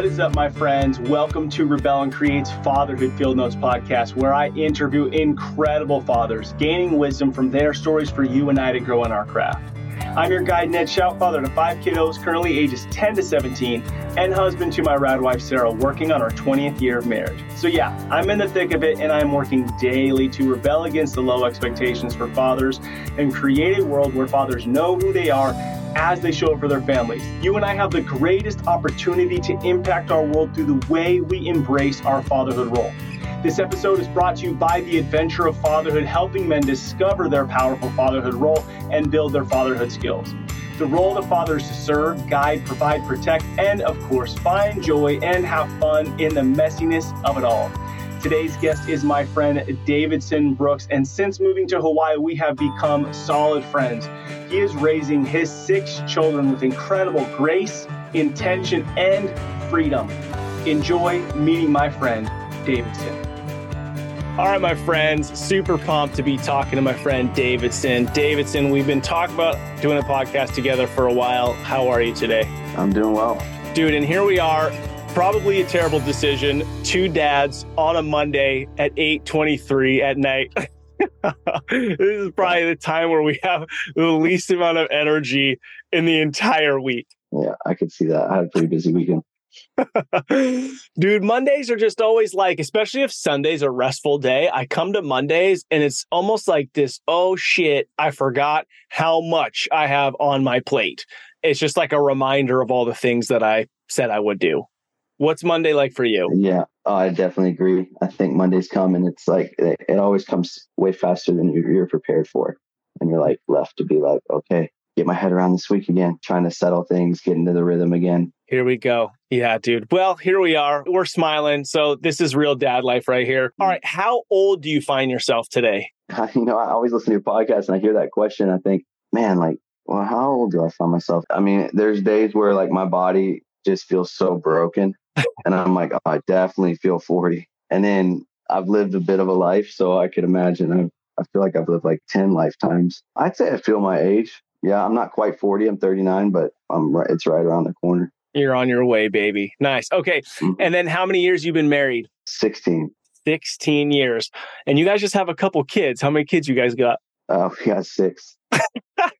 What is up, my friends? Welcome to Rebel and Create's Fatherhood Field Notes podcast, where I interview incredible fathers, gaining wisdom from their stories for you and I to grow in our craft. I'm your guide, Ned Schaut, father to five kiddos, currently ages 10 to 17, and husband to my rad wife, Sarah, working on our 20th year of marriage. So, yeah, I'm in the thick of it, and I'm working daily to rebel against the low expectations for fathers and create a world where fathers know who they are as they show up for their families. You and I have the greatest opportunity to impact our world through the way we embrace our fatherhood role. This episode is brought to you by the Adventure of Fatherhood, helping men discover their powerful fatherhood role and build their fatherhood skills. The role of the father is to serve, guide, provide, protect, and of course, find joy and have fun in the messiness of it all. Today's guest is my friend Davidson Brooks, and since moving to Hawaii, we have become solid friends. He is raising his six children with incredible grace, intention, and freedom. Enjoy meeting my friend Davidson. All right, my friends, super pumped to be talking to my friend Davidson. Davidson, we've been talking about doing a podcast together for a while. How are you today? I'm doing well. Dude, and here we are probably a terrible decision. Two dads on a Monday at 8:23 at night. this is probably the time where we have the least amount of energy in the entire week. Yeah, I could see that. I had a pretty busy weekend. Dude, Mondays are just always like, especially if Sunday's a restful day. I come to Mondays and it's almost like this, oh shit, I forgot how much I have on my plate. It's just like a reminder of all the things that I said I would do. What's Monday like for you? Yeah, I definitely agree. I think Mondays come and it's like it, it always comes way faster than you're, you're prepared for, and you're like left to be like, okay, get my head around this week again, trying to settle things, get into the rhythm again. Here we go. Yeah, dude. Well, here we are. We're smiling. So this is real dad life right here. All right. How old do you find yourself today? You know, I always listen to your podcast and I hear that question. I think, man, like, well, how old do I find myself? I mean, there's days where like my body just feels so broken and I'm like, oh, I definitely feel 40. And then I've lived a bit of a life, so I could imagine i I feel like I've lived like 10 lifetimes. I'd say I feel my age. Yeah, I'm not quite 40. I'm 39, but I'm right. It's right around the corner. You're on your way, baby. Nice. Okay. Mm-hmm. And then how many years you been married? 16. 16 years. And you guys just have a couple kids. How many kids you guys got? Uh, we got six.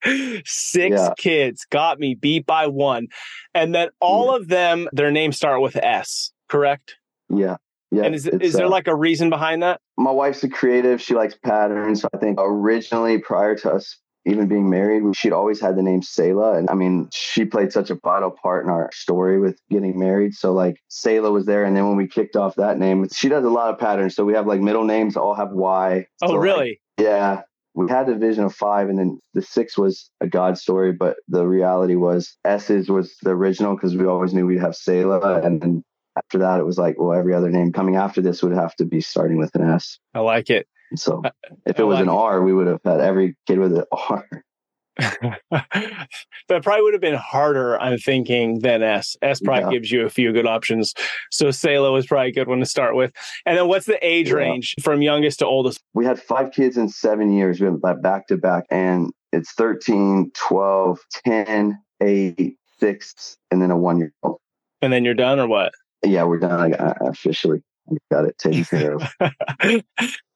Six yeah. kids got me beat by one. And then all yeah. of them, their names start with S, correct? Yeah. Yeah. And is, is there uh, like a reason behind that? My wife's a creative. She likes patterns. So I think originally, prior to us even being married, she'd always had the name Selah. And I mean, she played such a vital part in our story with getting married. So like Selah was there. And then when we kicked off that name, she does a lot of patterns. So we have like middle names all have Y. Oh, so really? Like, yeah we had the vision of five and then the six was a god story but the reality was s's was the original because we always knew we'd have selah and then after that it was like well every other name coming after this would have to be starting with an s. I like it. So if it was like an r we would have had every kid with an r that probably would have been harder, I'm thinking, than S. S probably yeah. gives you a few good options. So Selah is probably a good one to start with. And then what's the age yeah. range from youngest to oldest? We had five kids in seven years. We went back to back, and it's 13, 12, 10, 8, 6, and then a one year old. And then you're done or what? Yeah, we're done. I officially got it taken care of.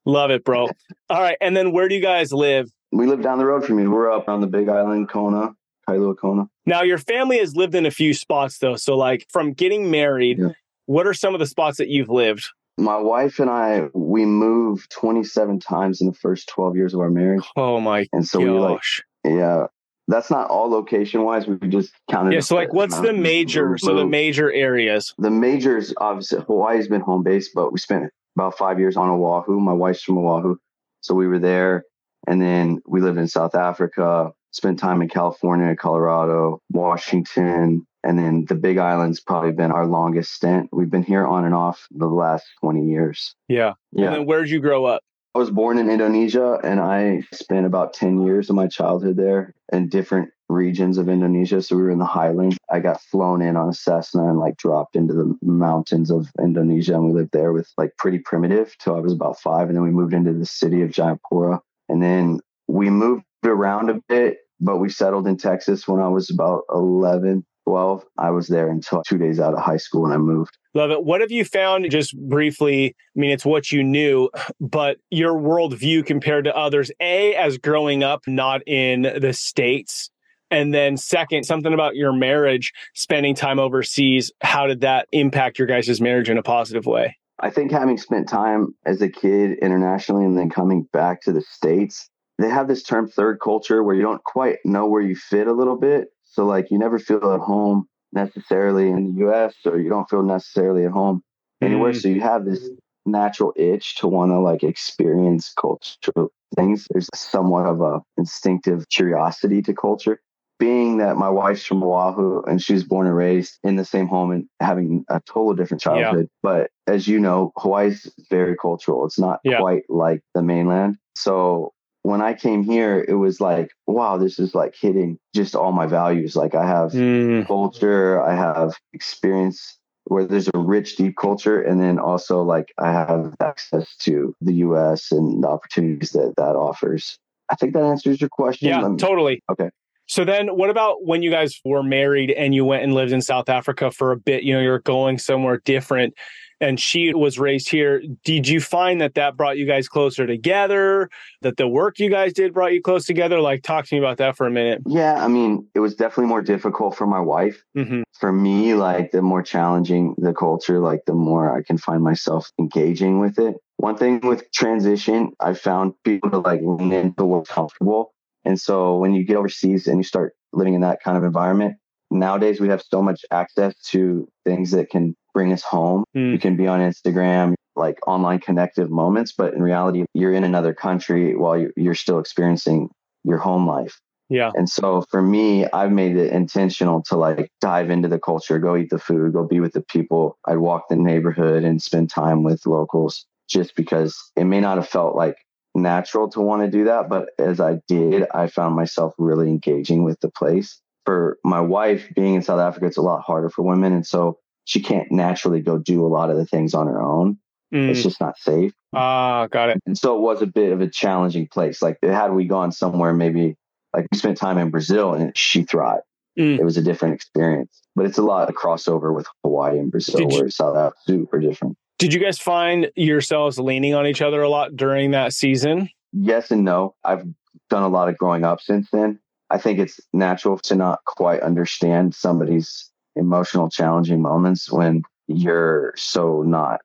Love it, bro. All right. And then where do you guys live? We live down the road from you. We're up on the Big Island, Kona, Kailua Kona. Now, your family has lived in a few spots though. So, like from getting married, yeah. what are some of the spots that you've lived? My wife and I, we moved 27 times in the first 12 years of our marriage. Oh my and so gosh. we like, yeah, that's not all location wise. We just counted. Yeah. So, like, what's the major? So, the major areas. The majors, obviously, Hawaii's been home base, but we spent about five years on Oahu. My wife's from Oahu, so we were there. And then we lived in South Africa, spent time in California, Colorado, Washington, and then the Big Island's probably been our longest stint. We've been here on and off the last 20 years. Yeah. Yeah. And then where did you grow up? I was born in Indonesia and I spent about 10 years of my childhood there in different regions of Indonesia. So we were in the highlands. I got flown in on a Cessna and like dropped into the mountains of Indonesia. And we lived there with like pretty primitive till I was about five. And then we moved into the city of Jayapura and then we moved around a bit, but we settled in Texas when I was about 11. 12. I was there until two days out of high school and I moved. Love it. What have you found just briefly? I mean, it's what you knew, but your worldview compared to others, A, as growing up not in the States. And then, second, something about your marriage, spending time overseas. How did that impact your guys' marriage in a positive way? I think having spent time as a kid internationally and then coming back to the States, they have this term third culture where you don't quite know where you fit a little bit. So, like, you never feel at home necessarily in the US or you don't feel necessarily at home anywhere. Mm. So, you have this natural itch to want to like experience cultural things. There's somewhat of a instinctive curiosity to culture. Being that my wife's from Oahu and she was born and raised in the same home and having a total different childhood. Yeah. But as you know, Hawaii's very cultural. It's not yeah. quite like the mainland. So when I came here, it was like, wow, this is like hitting just all my values. Like I have mm. culture, I have experience where there's a rich, deep culture, and then also like I have access to the U.S. and the opportunities that that offers. I think that answers your question. Yeah, me... totally. Okay. So then what about when you guys were married and you went and lived in South Africa for a bit? You know, you're going somewhere different and she was raised here. Did you find that that brought you guys closer together? That the work you guys did brought you close together? Like, talk to me about that for a minute. Yeah, I mean, it was definitely more difficult for my wife. Mm-hmm. For me, like, the more challenging the culture, like, the more I can find myself engaging with it. One thing with transition, I found people to like lean into what's comfortable. And so when you get overseas and you start living in that kind of environment, nowadays we have so much access to things that can bring us home. Mm. You can be on Instagram, like online connective moments, but in reality, you're in another country while you're still experiencing your home life. Yeah. And so for me, I've made it intentional to like dive into the culture, go eat the food, go be with the people. I'd walk the neighborhood and spend time with locals just because it may not have felt like natural to want to do that. But as I did, I found myself really engaging with the place. For my wife being in South Africa, it's a lot harder for women. And so she can't naturally go do a lot of the things on her own. Mm. It's just not safe. Ah, got it. And so it was a bit of a challenging place. Like had we gone somewhere, maybe like we spent time in Brazil and she thrived. Mm. It was a different experience, but it's a lot of crossover with Hawaii and Brazil, Did where you, South Africa super different. Did you guys find yourselves leaning on each other a lot during that season? Yes and no. I've done a lot of growing up since then. I think it's natural to not quite understand somebody's emotional, challenging moments when you're so not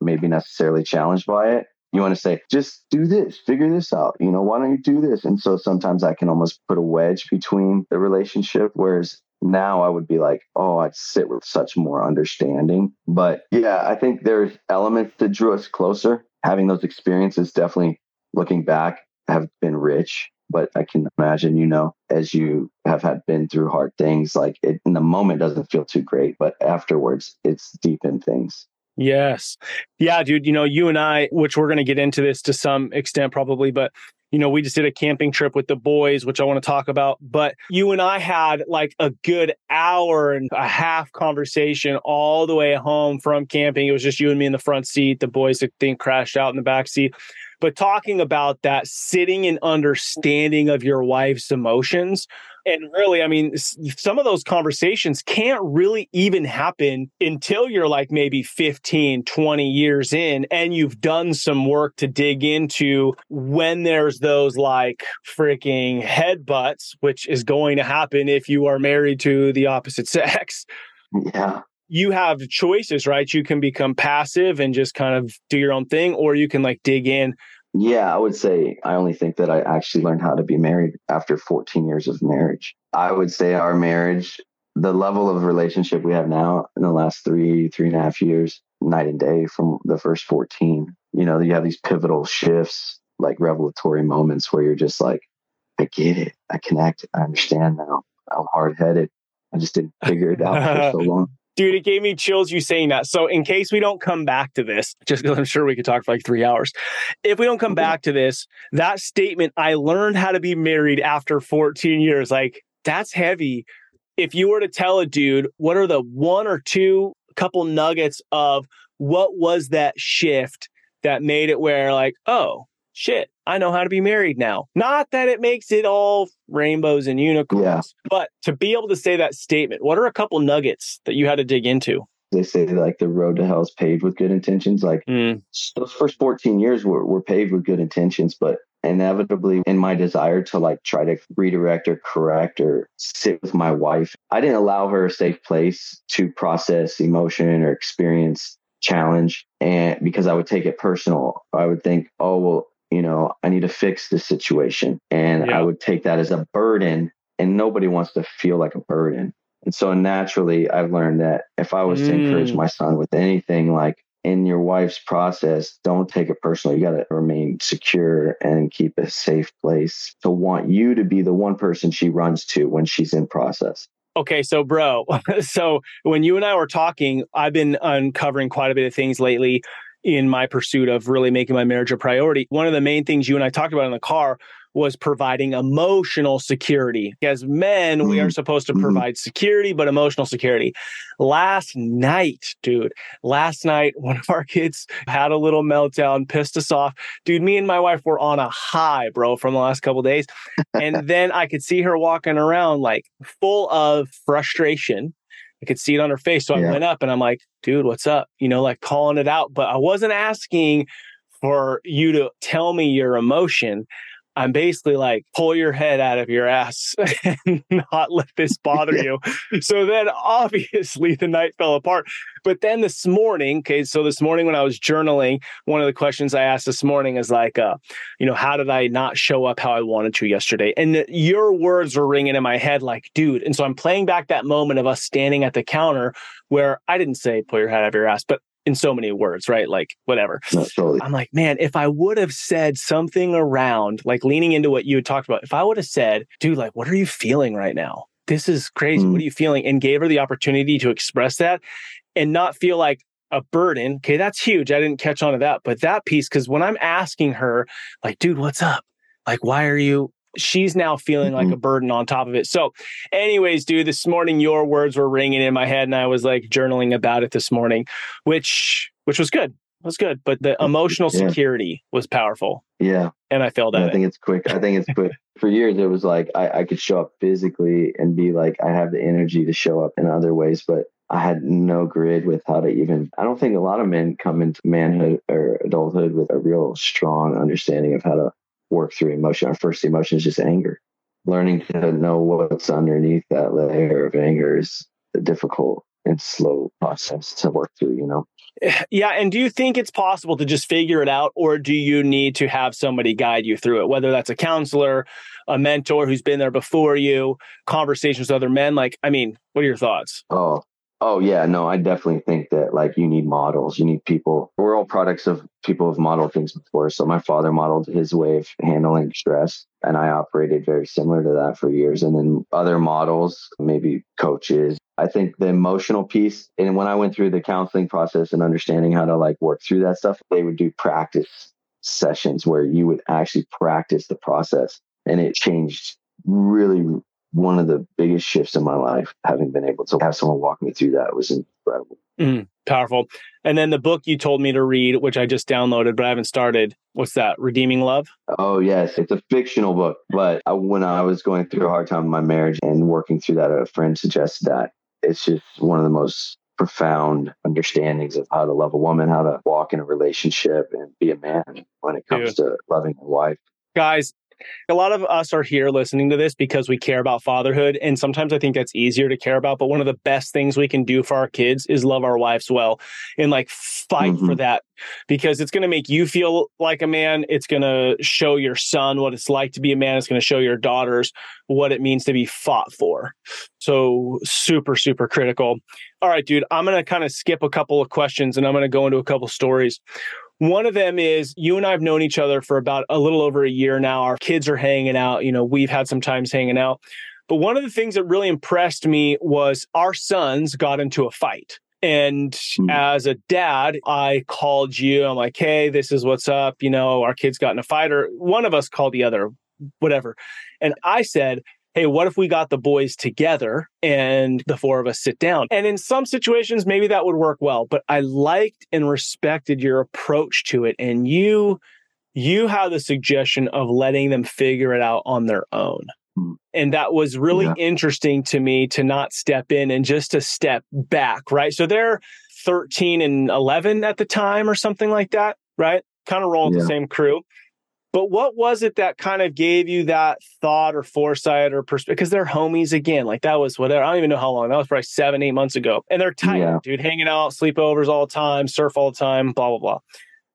maybe necessarily challenged by it. You want to say, just do this, figure this out. You know, why don't you do this? And so sometimes I can almost put a wedge between the relationship. Whereas now I would be like, oh, I'd sit with such more understanding. But yeah, I think there's elements that drew us closer. Having those experiences definitely looking back have been rich but I can imagine, you know, as you have had been through hard things, like it in the moment doesn't feel too great, but afterwards it's deep in things. Yes. Yeah, dude, you know, you and I, which we're going to get into this to some extent probably, but you know, we just did a camping trip with the boys, which I want to talk about. But you and I had like a good hour and a half conversation all the way home from camping. It was just you and me in the front seat. The boys, I think, crashed out in the back seat but talking about that sitting and understanding of your wife's emotions. And really, I mean, some of those conversations can't really even happen until you're like maybe 15, 20 years in, and you've done some work to dig into when there's those like freaking headbutts, which is going to happen if you are married to the opposite sex. Yeah you have choices, right? You can become passive and just kind of do your own thing, or you can like dig in. Yeah, I would say I only think that I actually learned how to be married after 14 years of marriage. I would say our marriage, the level of relationship we have now in the last three, three and a half years, night and day from the first 14. You know, you have these pivotal shifts, like revelatory moments where you're just like, I get it. I connect. I understand now. I'm hard headed. I just didn't figure it out for so long. Dude, it gave me chills you saying that. So, in case we don't come back to this, just because I'm sure we could talk for like three hours, if we don't come back to this, that statement, I learned how to be married after 14 years, like that's heavy. If you were to tell a dude, what are the one or two couple nuggets of what was that shift that made it where, like, oh, shit, I know how to be married now. Not that it makes it all rainbows and unicorns, yeah. but to be able to say that statement, what are a couple nuggets that you had to dig into? They say like the road to hell is paved with good intentions. Like mm. those first 14 years were, were paved with good intentions, but inevitably in my desire to like try to redirect or correct or sit with my wife, I didn't allow her a safe place to process emotion or experience challenge. And because I would take it personal, I would think, oh, well, you know, I need to fix this situation. And yeah. I would take that as a burden. And nobody wants to feel like a burden. And so naturally, I've learned that if I was mm. to encourage mm. my son with anything like in your wife's process, don't take it personal. You got to remain secure and keep a safe place to want you to be the one person she runs to when she's in process. Okay, so bro, so when you and I were talking, I've been uncovering quite a bit of things lately in my pursuit of really making my marriage a priority. One of the main things you and I talked about in the car was providing emotional security. As men, we are mm-hmm. supposed to mm-hmm. provide security, but emotional security. Last night, dude, last night, one of our kids had a little meltdown, pissed us off. Dude, me and my wife were on a high, bro, from the last couple days. and then I could see her walking around like full of frustration. I could see it on her face. So I yeah. went up and I'm like, dude, what's up? You know, like calling it out. But I wasn't asking for you to tell me your emotion. I'm basically like, pull your head out of your ass and not let this bother you. So then obviously the night fell apart. But then this morning, okay, so this morning when I was journaling, one of the questions I asked this morning is like, uh, you know, how did I not show up how I wanted to yesterday? And the, your words were ringing in my head like, dude. And so I'm playing back that moment of us standing at the counter where I didn't say pull your head out of your ass, but in so many words, right? Like whatever. No, totally. I'm like, man, if I would have said something around like leaning into what you had talked about, if I would have said, dude, like, what are you feeling right now? This is crazy. Mm. What are you feeling? And gave her the opportunity to express that and not feel like a burden. Okay, that's huge. I didn't catch on to that. But that piece, because when I'm asking her, like, dude, what's up? Like, why are you she's now feeling like mm-hmm. a burden on top of it. So, anyways, dude, this morning your words were ringing in my head, and I was like journaling about it this morning, which which was good. It was good, but the emotional yeah. security was powerful. Yeah, and I failed at I it. think it's quick. I think it's quick. For years, it was like I, I could show up physically and be like I have the energy to show up in other ways, but I had no grid with how to even. I don't think a lot of men come into manhood or adulthood with a real strong understanding of how to work through emotion. Our first emotion is just anger. Learning to know what's underneath that layer of anger is a difficult and slow process to work through, you know? Yeah. And do you think it's possible to just figure it out, or do you need to have somebody guide you through it, whether that's a counselor, a mentor who's been there before you, conversations with other men? Like, I mean, what are your thoughts? Oh, Oh yeah, no, I definitely think that like you need models. You need people. We're all products of people who've modeled things before. So my father modeled his way of handling stress, and I operated very similar to that for years. And then other models, maybe coaches. I think the emotional piece, and when I went through the counseling process and understanding how to like work through that stuff, they would do practice sessions where you would actually practice the process, and it changed really one of the biggest shifts in my life, having been able to have someone walk me through that was incredible. Mm, powerful. And then the book you told me to read, which I just downloaded, but I haven't started. What's that? Redeeming Love? Oh, yes. It's a fictional book. But I, when I was going through a hard time in my marriage and working through that, a friend suggested that it's just one of the most profound understandings of how to love a woman, how to walk in a relationship and be a man when it comes Dude. to loving a wife. Guys, a lot of us are here listening to this because we care about fatherhood. And sometimes I think that's easier to care about. But one of the best things we can do for our kids is love our wives well and like fight mm-hmm. for that because it's going to make you feel like a man. It's going to show your son what it's like to be a man. It's going to show your daughters what it means to be fought for. So super, super critical. All right, dude, I'm going to kind of skip a couple of questions and I'm going to go into a couple stories. One of them is you and I have known each other for about a little over a year now. Our kids are hanging out. You know, we've had some times hanging out. But one of the things that really impressed me was our sons got into a fight. And mm. as a dad, I called you. I'm like, hey, this is what's up. You know, our kids got in a fight, or one of us called the other, whatever. And I said, hey, what if we got the boys together and the four of us sit down? And in some situations, maybe that would work well, but I liked and respected your approach to it. And you, you had the suggestion of letting them figure it out on their own. Mm. And that was really Yeah. interesting to me to not step in and just to step back, right? So they're 13 and 11 at the time or something like that, right? Kind of rolling with the same crew. But what was it that kind of gave you that thought or foresight or perspective? Because they're homies again. Like that was whatever. I don't even know how long. That was probably seven, eight months ago. And they're tight, Yeah. dude, hanging out, sleepovers all the time, surf all the time, blah, blah, blah.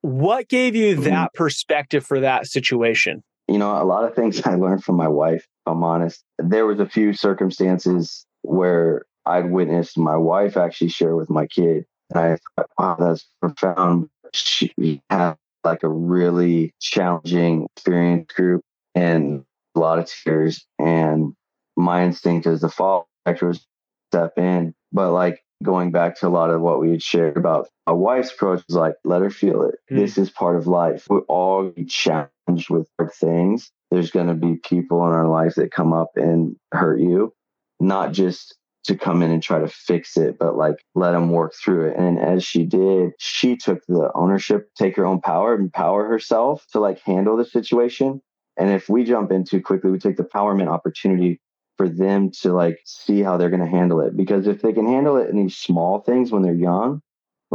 What gave you Mhm. that perspective for that situation? You know, a lot of things I learned from my wife, if I'm honest. There was a few circumstances where I'd witnessed my wife actually share with my kid. And I thought, wow, that's profound. She had like a really challenging experience group and a lot of tears. And my instinct as the father was step in. But like going back to a lot of what we had shared about my wife's approach was like, let her feel it. Mm. This is part of life. We're all challenged with hard things. There's going to be people in our life that come up and hurt you, not just to come in and try to fix it, but like let them work through it. And as she did, she took the ownership, take her own power, empower herself to like handle the situation. And if we jump in too quickly, we take the empowerment opportunity for them to like see how they're going to handle it. Because if they can handle it in these small things when they're young,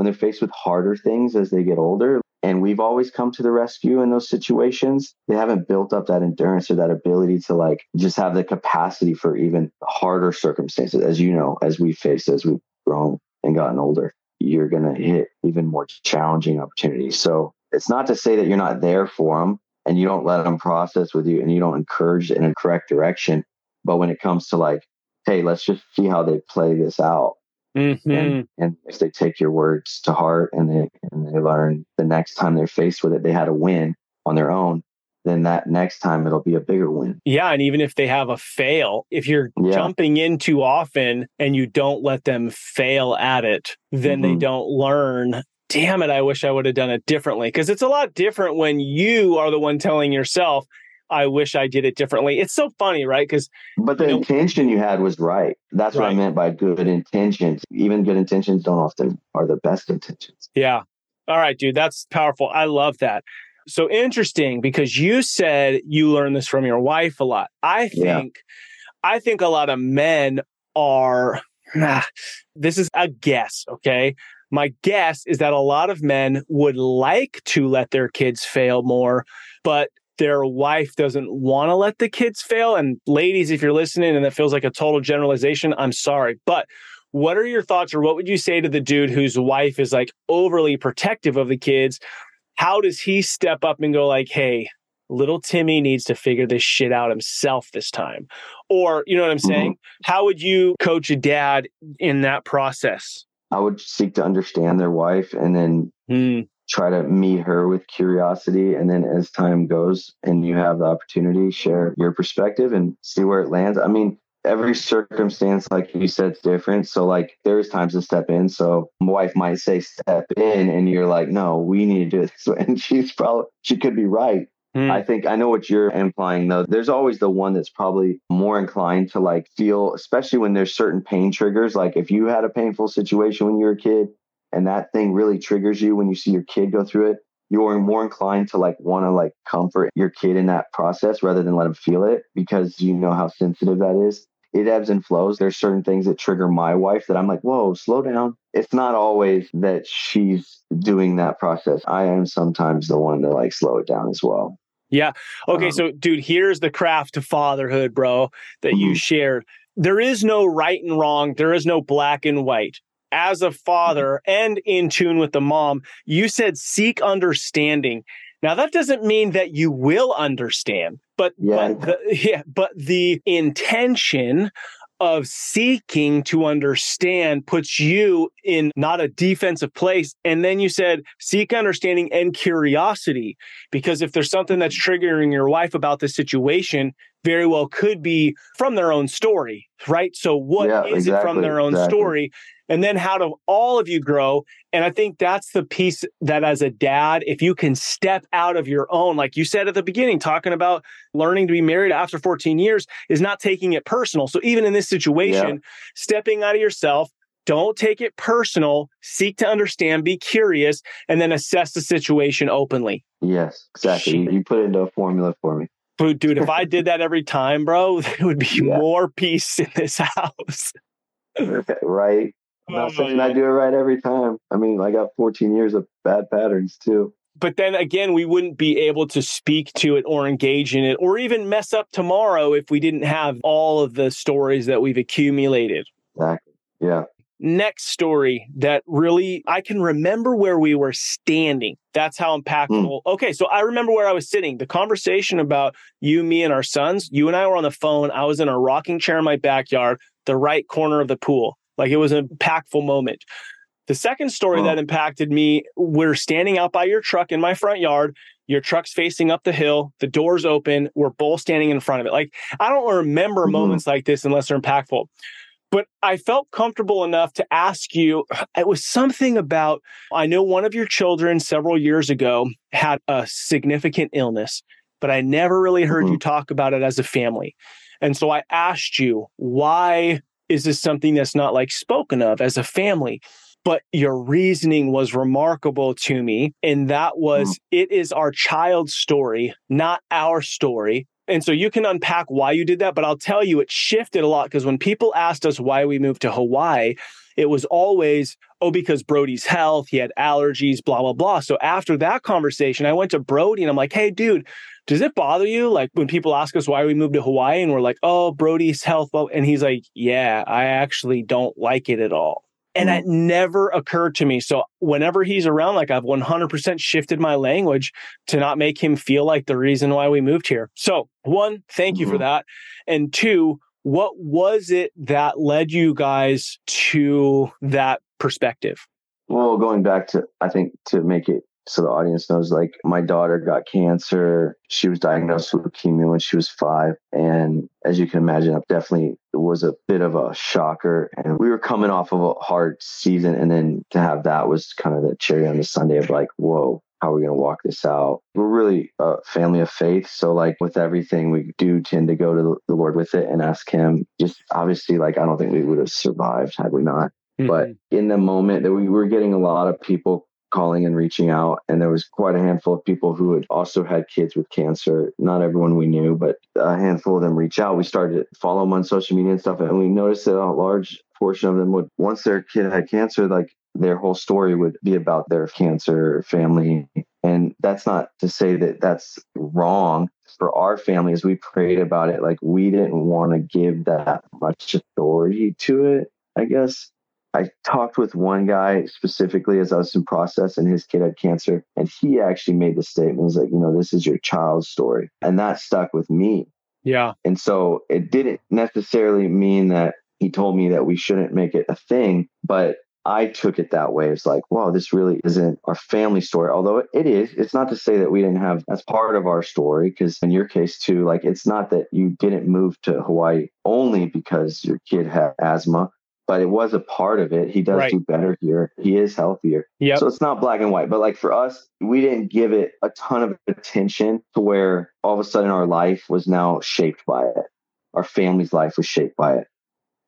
when they're faced with harder things as they get older, and we've always come to the rescue in those situations, they haven't built up that endurance or that ability to like just have the capacity for even harder circumstances. As you know, as we face as we've grown and gotten older, you're going to hit even more challenging opportunities. So it's not to say that you're not there for them and you don't let them process with you and you don't encourage in a correct direction. But when it comes to like, hey, let's just see how they play this out. Mm-hmm. And, and if they take your words to heart and they and they learn the next time they're faced with it, they had a win on their own, then that next time it'll be a bigger win. Yeah. And even if they have a fail, if you're Yeah. jumping in too often and you don't let them fail at it, then they Mhm. don't learn. Damn it, I wish I would have done it differently. Because it's a lot different when you are the one telling yourself, I wish I did it differently. It's so funny, right? Because But the You know- intention you had was right. That's what I meant by good intentions. Even good intentions don't often are the best intentions. Yeah. All right, dude. That's powerful. I love that. So interesting because you said you learned this from your wife a lot. I Yeah. think, I think a lot of men are, nah, this is a guess. Okay. My guess is that a lot of men would like to let their kids fail more, but their wife doesn't want to let the kids fail. And ladies, if you're listening and that feels like a total generalization, I'm sorry. But what are your thoughts, or what would you say to the dude whose wife is like overly protective of the kids? How does he step up and go, like, hey, little Timmy needs to figure this shit out himself this time? Or, you know what I'm saying? How would you coach a dad in that process? I would seek to understand their wife and then Hmm. Try to meet her with curiosity. And then as time goes and you have the opportunity, share your perspective and see where it lands. I mean, every circumstance, like you said, is different. So, like, there's times to step in. So, my wife might say, step in, and you're like, no, we need to do it this. And she's probably, she could be right. Hmm. I think I know what you're implying though. There's always the one that's probably more inclined to like feel, especially when there's certain pain triggers. Like if you had a painful situation when you were a kid and that thing really triggers you when you see your kid go through it, you're more inclined to like want to like comfort your kid in that process rather than let him feel it because you know how sensitive that is. It ebbs and flows. There's certain things that trigger my wife that I'm like, whoa, slow down. It's not always that she's doing that process. I am sometimes the one to like slow it down as well. Yeah. Okay, Um, so dude, here's the craft of fatherhood, bro, that you Mhm. shared. There is no right and wrong, there is no black and white. As a father and in tune with the mom, you said seek understanding. Now that doesn't mean that you will understand, but Yeah. but the, yeah, but the intention of seeking to understand puts you in not a defensive place. And then you said seek understanding and curiosity because if there's something that's triggering your wife about this situation very well could be from their own story right so what is Yeah, it from their own exactly. story and then how do all of you grow and i think that's the piece that as a dad if you can step out of your own like you said at the beginning talking about learning to be married after 14 years is not taking it personal so even in this situation stepping out of yourself don't take it personal seek to understand be curious and then assess the situation openly Yes, exactly. Shit. You, you put it into a formula for me. Dude, if I did that every time, bro, there would be yeah. more peace in this house. right. I'm not oh, saying I do it right every time. I mean, I got 14 years of bad patterns too. But then again, we wouldn't be able to speak to it or engage in it or even mess up tomorrow if we didn't have all of the stories that we've accumulated. Exactly. Yeah next story that really I can remember where we were standing. That's how impactful. Mm. Okay, so I remember where I was sitting. The conversation about you, me, and our sons. You and I were on the phone. I was in a rocking chair in my backyard, the right corner of the pool. Like it was an impactful moment. The second story oh. that impacted me, we're standing out by your truck in my front yard. Your truck's facing up the hill. The door's open. We're both standing in front of it. Like I don't remember mm-hmm. moments like this unless they're impactful but I felt comfortable enough to ask you. It was something about, I know one of your children several years ago had a significant illness, but I never really heard mm-hmm. you talk about it as a family. And so I asked you, why is this something that's not like spoken of as a family? But your reasoning was remarkable to me. And that was, mm-hmm. it is our child's story, not our story. And so you can unpack why you did that, but I'll tell you it shifted a lot because when people asked us why we moved to Hawaii, it was always, oh, because Brody's health, he had allergies, blah, blah, blah. So after that conversation, I went to Brody and I'm like, hey, dude, does it bother you? Like when people ask us why we moved to Hawaii and we're like, oh, Brody's health. And he's like, yeah, I actually don't like it at all. And mm-hmm. it never occurred to me. So whenever he's around, like I've 100% shifted my language to not make him feel like the reason why we moved here. So one, thank you mm-hmm. for that. And two, what was it that led you guys to that perspective? Well, going back to, I think to make it so the audience knows like my daughter got cancer she was diagnosed with leukemia when she was five and as you can imagine it definitely was a bit of a shocker and we were coming off of a hard season and then to have that was kind of the cherry on the sundae of like whoa how are we going to walk this out? We're really a family of faith. So, like with everything, we do tend to go to the Lord with it and ask Him. Just obviously, like, I don't think we would have survived had we not. Mm-hmm. But in the moment that we were getting a lot of people calling and reaching out. And there was quite a handful of people who had also had kids with cancer. Not everyone we knew, but a handful of them reach out. We started to follow them on social media and stuff. And we noticed that a large portion of them would, once their kid had cancer, like their whole story would be about their cancer family. And that's not to say that that's wrong for our family as we prayed about it. Like we didn't want to give that much authority to it, I guess. I talked with one guy specifically as I was in process, and his kid had cancer, and he actually made the statement, "He's like, you know, this is your child's story," and that stuck with me. Yeah. And so it didn't necessarily mean that he told me that we shouldn't make it a thing, but I took it that way. It's like, wow, this really isn't our family story. Although it is, it's not to say that we didn't have that's part of our story. Because in your case too, like it's not that you didn't move to Hawaii only because your kid had asthma but it was a part of it. He does right. do better here. He is healthier. Yeah. So it's not black and white. But like for us, we didn't give it a ton of attention to where all of a sudden our life was now shaped by it. Our family's life was shaped by it.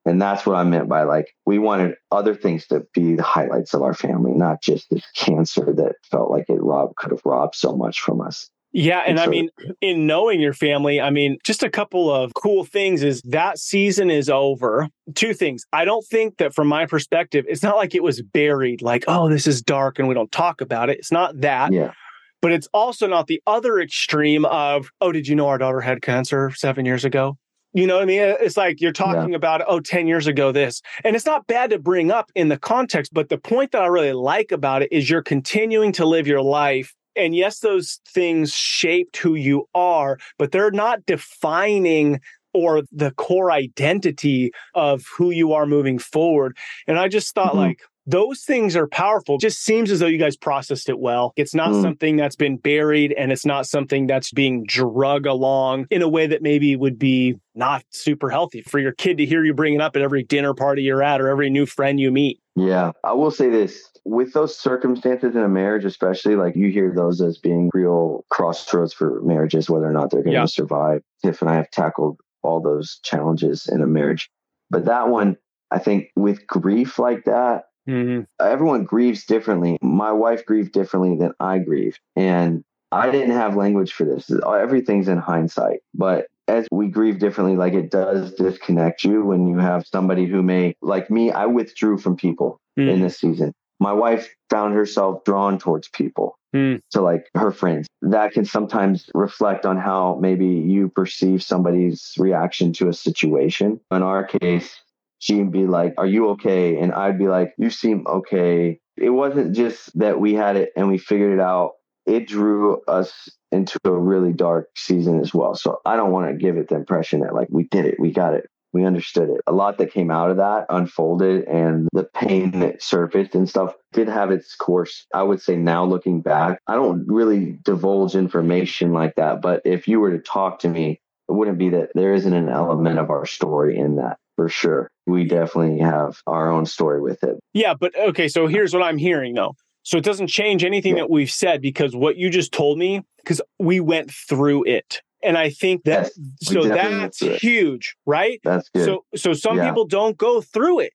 And that's what I meant by like, we wanted other things to be the highlights of our family, not just this cancer that felt like it robbed, could have robbed so much from us. Yeah. And, I mean, in knowing your family, I mean, just a couple of cool things is that season is over. Two things. I don't think that from my perspective, it's not like it was buried, like, oh, this is dark and we don't talk about it. It's not that. Yeah. But it's also not the other extreme of, oh, did you know our daughter had cancer seven years ago? You know what I mean? It's like you're talking yeah. about, oh, 10 years ago, this. And it's not bad to bring up in the context, but the point that I really like about it is you're continuing to live your life and yes, those things shaped who you are, but they're not defining or the core identity of who you are moving forward. And I just thought, mm-hmm. like, those things are powerful. It just seems as though you guys processed it well. It's not mm. something that's been buried and it's not something that's being drug along in a way that maybe would be not super healthy for your kid to hear you bring it up at every dinner party you're at or every new friend you meet. Yeah, I will say this with those circumstances in a marriage, especially like you hear those as being real crossroads for marriages, whether or not they're going to yeah. survive. Tiff and I have tackled all those challenges in a marriage. But that one, I think with grief like that, mm-hmm. everyone grieves differently. My wife grieved differently than I grieved. And I didn't have language for this. Everything's in hindsight, but as we grieve differently, like it does disconnect you when you have somebody who may, like me, I withdrew from people mm. in this season. My wife found herself drawn towards people, mm. to like her friends. That can sometimes reflect on how maybe you perceive somebody's reaction to a situation. In our case, she'd be like, Are you okay? And I'd be like, You seem okay. It wasn't just that we had it and we figured it out it drew us into a really dark season as well. So I don't want to give it the impression that like we did it, we got it, we understood it. A lot that came out of that unfolded and the pain that surfaced and stuff did have its course. I would say now looking back, I don't really divulge information like that. But if you were to talk to me, it wouldn't be that there isn't an element of our story in that for sure. We definitely have our own story with it. Yeah, but okay, so here's what I'm hearing though. So it doesn't change anything that we've said because what you just told me, because we went through it. And I think that yes, so that's huge, right? That's good. So so some yeah. people don't go through it.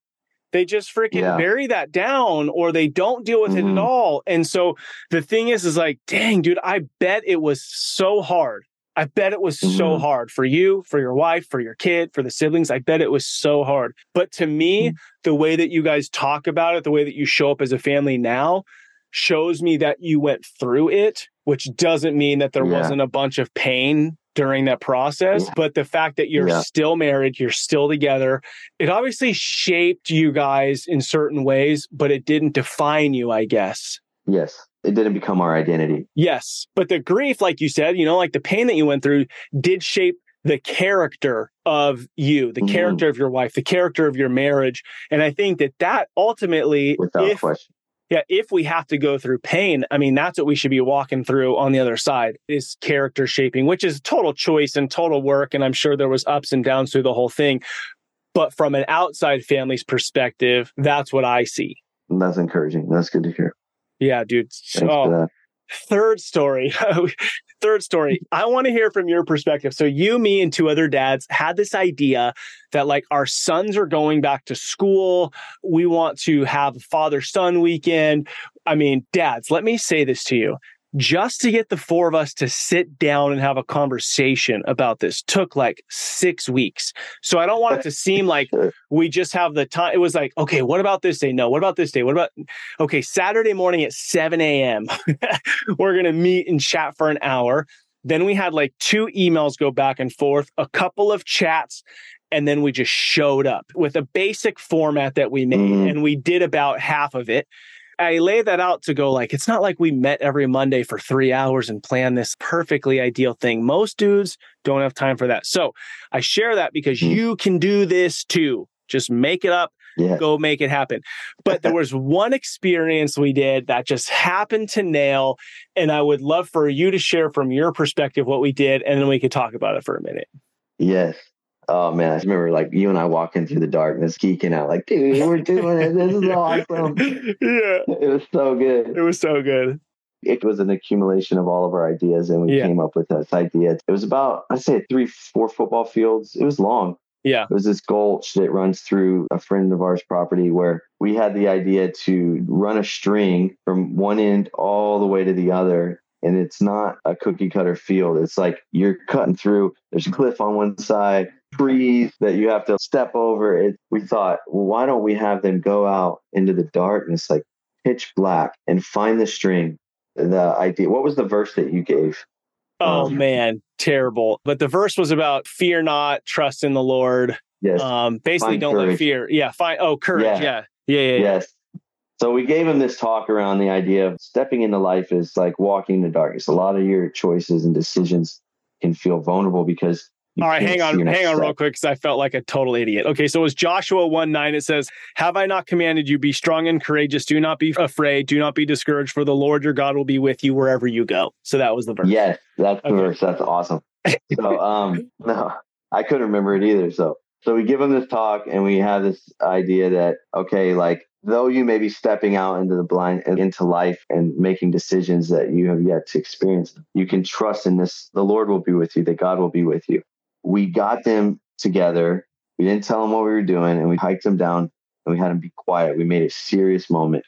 They just freaking yeah. bury that down or they don't deal with mm-hmm. it at mm-hmm. all. And so the thing is, is like, dang, dude, I bet it was so hard. I bet it was mm-hmm. so hard for you, for your wife, for your kid, for the siblings. I bet it was so hard. But to me, mm-hmm. the way that you guys talk about it, the way that you show up as a family now shows me that you went through it, which doesn't mean that there yeah. wasn't a bunch of pain during that process. Yeah. But the fact that you're yeah. still married, you're still together, it obviously shaped you guys in certain ways, but it didn't define you, I guess. Yes it didn't become our identity. Yes. But the grief, like you said, you know, like the pain that you went through did shape the character of you, the mm-hmm. character of your wife, the character of your marriage. And I think that that ultimately, without if, question. Yeah, if we have to go through pain, I mean, that's what we should be walking through on the other side is character shaping, which is total choice and total work. And I'm sure there was ups and downs through the whole thing. But from an outside family's perspective, that's what I see. That's encouraging. That's good to hear. Yeah, dude. Oh, third story. third story. I want to hear from your perspective. So you, me, and two other dads had this idea that like our sons are going back to school. We want to have a father son weekend. I mean, dads, let me say this to you just to get the four of us to sit down and have a conversation about this took like six weeks. So I don't want it to seem like we just have the time. It was like, okay, what about this day? No, what about this day? What about, okay, Saturday morning at 7 a.m., we're going to meet and chat for an hour. Then we had like two emails go back and forth, a couple of chats, and then we just showed up with a basic format that we made mm-hmm. and we did about half of it I lay that out to go like, it's not like we met every Monday for three hours and plan this perfectly ideal thing. Most dudes don't have time for that. So I share that because mm. you can do this too. Just make it up, yeah. go make it happen. But there was one experience we did that just happened to nail. And I would love for you to share from your perspective what we did, and then we could talk about it for a minute. Yes. Oh man, I remember like you and I walking through the darkness, geeking out, like, dude, we're doing it. This is awesome. yeah. It was so good. It was so good. It was an accumulation of all of our ideas, and we yeah. came up with this idea. It was about, I'd say, three, four football fields. It was long. Yeah. It was this gulch that runs through a friend of ours' property where we had the idea to run a string from one end all the way to the other and it's not a cookie cutter field. It's like you're cutting through. There's a cliff on one side, trees that you have to step over. It, we thought, well, why don't we have them go out into the darkness, like pitch black, and find the string? The idea. What was the verse that you gave? Oh um, man, terrible. But the verse was about fear not, trust in the Lord. Yes. Um, basically, find don't courage. let fear. Yeah. Find. Oh, courage. Yeah. Yeah. Yeah. yeah, yeah. Yes. So we gave him this talk around the idea of stepping into life is like walking in the darkness. A lot of your choices and decisions can feel vulnerable because all right, hang on, hang on real quick because I felt like a total idiot. Okay, so it was Joshua 1 9. It says, Have I not commanded you, be strong and courageous? Do not be afraid. Do not be discouraged, for the Lord your God will be with you wherever you go. So that was the verse. Yes, that's the okay. verse. That's awesome. So, um, no, I couldn't remember it either. So, so we give them this talk and we have this idea that, okay, like though you may be stepping out into the blind into life and making decisions that you have yet to experience, you can trust in this. The Lord will be with you, that God will be with you we got them together. We didn't tell them what we were doing, and we hiked them down and we had them be quiet. We made a serious moment.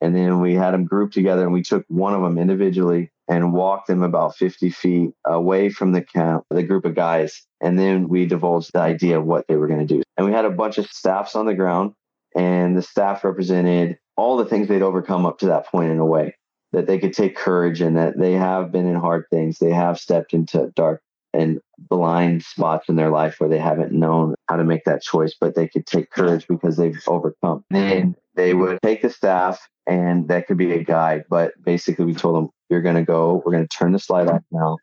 And then we had them grouped together and we took one of them individually and walked them about 50 feet away from the camp, the group of guys. And then we divulged the idea of what they were going to do. And we had a bunch of staffs on the ground, and the staff represented all the things they'd overcome up to that point in a way that they could take courage and that they have been in hard things. They have stepped into dark and blind spots in their life where they haven't known how to make that choice, but they could take courage because they've overcome. And they would take the staff and that could be a guide. But basically, we told them, you're going to go, we're going to turn the slide off now,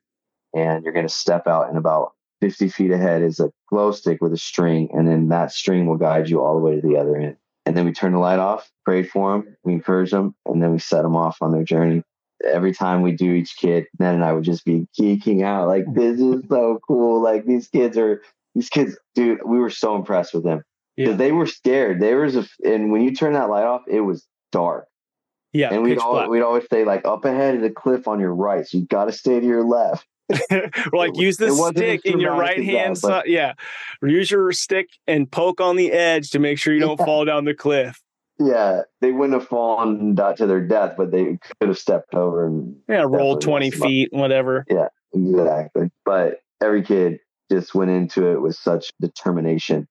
and you're going to step out and about 50 feet ahead is a glow stick with a string. And then that string will guide you all the way to the other end. And then we turn the light off, pray for them, we encourage them, and then we set them off on their journey. Every time we do each kid, Ned and I would just be geeking out. Like, this is so cool. Like, these kids are, these kids, dude, we were so impressed with them. Because yeah. they were scared. They was a, and when you turn that light off, it was dark. Yeah. And we'd, always, we'd always say, like, up ahead is a cliff on your right. So you got to stay to your left. like use the stick in your right hand side. Yeah. Use your stick and poke on the edge to make sure you don't yeah. fall down the cliff. Yeah. They wouldn't have fallen to their death, but they could have stepped over and yeah, rolled 20 feet, whatever. Yeah, exactly. But every kid just went into it with such determination.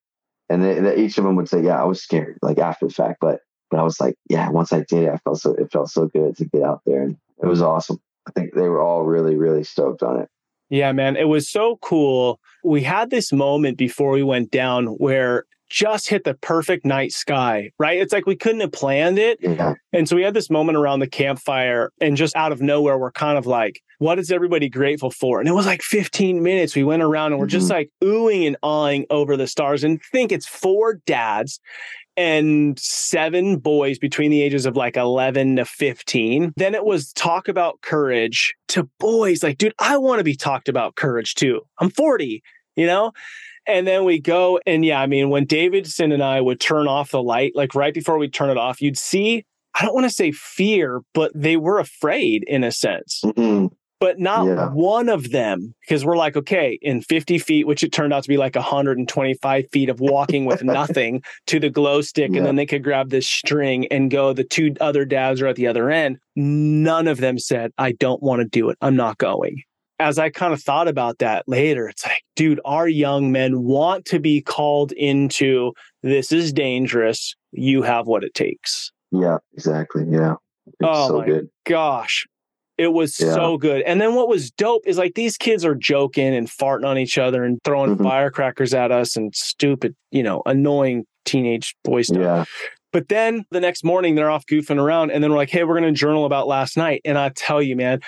And they, they, each of them would say, Yeah, I was scared, like after the fact, but but I was like, yeah, once I did it, I felt so it felt so good to get out there and it was awesome. I think they were all really, really stoked on it. Yeah, man. It was so cool. We had this moment before we went down where just hit the perfect night sky, right? It's like we couldn't have planned it. Yeah. And so we had this moment around the campfire, and just out of nowhere, we're kind of like, what is everybody grateful for? And it was like 15 minutes. We went around and we're mm-hmm. just like oohing and awing over the stars and think it's four dads and seven boys between the ages of like 11 to 15. Then it was talk about courage to boys like, dude, I want to be talked about courage too. I'm 40, you know? And then we go, and yeah, I mean, when Davidson and I would turn off the light, like right before we turn it off, you'd see, I don't want to say fear, but they were afraid in a sense. Mm-hmm but not yeah. one of them because we're like okay in 50 feet which it turned out to be like 125 feet of walking with nothing to the glow stick yeah. and then they could grab this string and go the two other dads are at the other end none of them said i don't want to do it i'm not going as i kind of thought about that later it's like dude our young men want to be called into this is dangerous you have what it takes yeah exactly yeah it's oh so my good. gosh it was yeah. so good. And then what was dope is like these kids are joking and farting on each other and throwing mm-hmm. firecrackers at us and stupid, you know, annoying teenage boy stuff. Yeah. But then the next morning they're off goofing around and then we're like, hey, we're going to journal about last night. And I tell you, man,